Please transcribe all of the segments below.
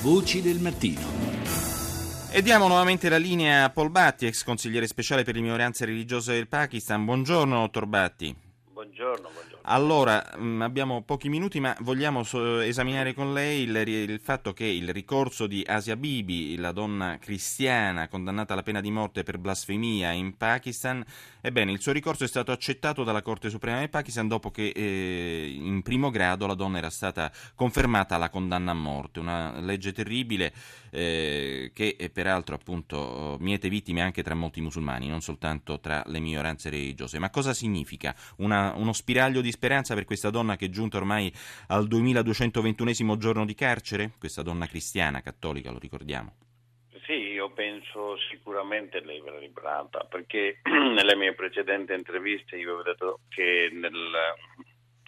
Voci del mattino. E diamo nuovamente la linea a Paul Batti, ex consigliere speciale per le minoranze religiose del Pakistan. Buongiorno, dottor Batti. Buongiorno, buongiorno. Allora, mh, abbiamo pochi minuti, ma vogliamo esaminare con lei il, il fatto che il ricorso di Asia Bibi, la donna cristiana condannata alla pena di morte per blasfemia in Pakistan, ebbene, il suo ricorso è stato accettato dalla Corte Suprema del Pakistan dopo che eh, in primo grado la donna era stata confermata la condanna a morte, una legge terribile eh, che eh, peraltro appunto miete vittime anche tra molti musulmani, non soltanto tra le minoranze religiose. Ma cosa significa? Una, uno spiraglio di speranza per questa donna che è giunta ormai al 2221 giorno di carcere? Questa donna cristiana, cattolica, lo ricordiamo. Sì, io penso sicuramente lei verrà liberata, perché nelle mie precedenti interviste io avevo detto che nella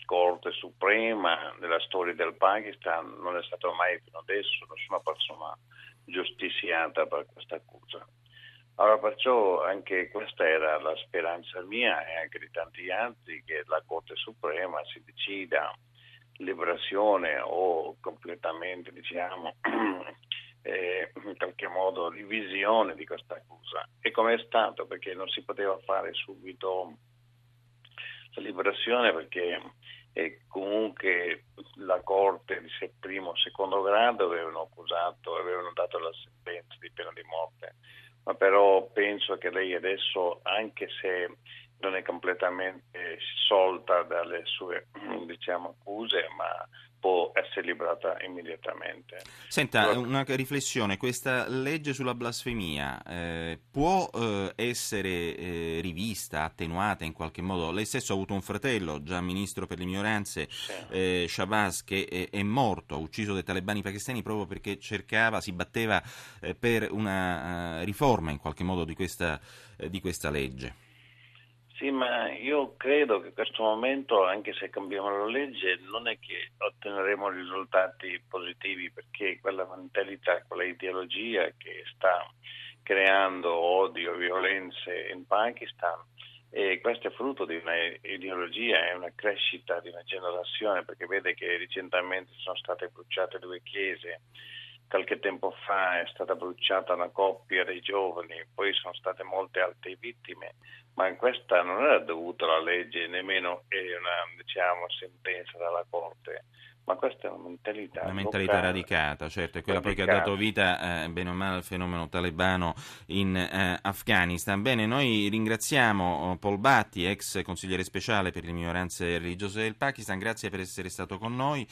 Corte Suprema, nella storia del Pakistan, non è stato mai fino adesso nessuna persona giustiziata per questa accusa. Allora perciò anche questa era la speranza mia e anche di tanti altri che la Corte Suprema si decida liberazione o completamente diciamo eh, in qualche modo divisione di questa accusa. E come è stato? Perché non si poteva fare subito la liberazione perché eh, comunque la Corte di primo secondo grado avevano accusato, avevano dato la sentenza di pena di morte ma però penso che lei adesso, anche se non è completamente sciolta dalle sue diciamo, accuse, ma può essere liberata immediatamente. Senta, una riflessione, questa legge sulla blasfemia eh, può eh, essere eh, rivista, attenuata in qualche modo? Lei stesso ha avuto un fratello, già ministro per le minoranze, sì. Eh, Shabazz, che è, è, morto, ha ucciso dai talebani pakistani proprio perché cercava, si batteva eh, per una uh, riforma in qualche modo di questa, eh, di questa legge. Sì, ma io credo che in questo momento, anche se cambiamo la legge, non è che otteneremo risultati positivi perché quella mentalità, quella ideologia che sta creando odio violenze in Pakistan, e questo è frutto di un'ideologia, è una crescita di una generazione, perché vede che recentemente sono state bruciate due chiese qualche tempo fa è stata bruciata una coppia dei giovani, poi sono state molte altre vittime, ma questa non era dovuta alla legge, nemmeno è una diciamo, sentenza dalla Corte ma questa è una mentalità. Una mentalità locale, radicata, certo, è quella poi che ha dato vita, eh, bene o male, al fenomeno talebano in eh, Afghanistan. Bene, noi ringraziamo oh, Paul Batti, ex consigliere speciale per le minoranze religiose del Pakistan, grazie per essere stato con noi.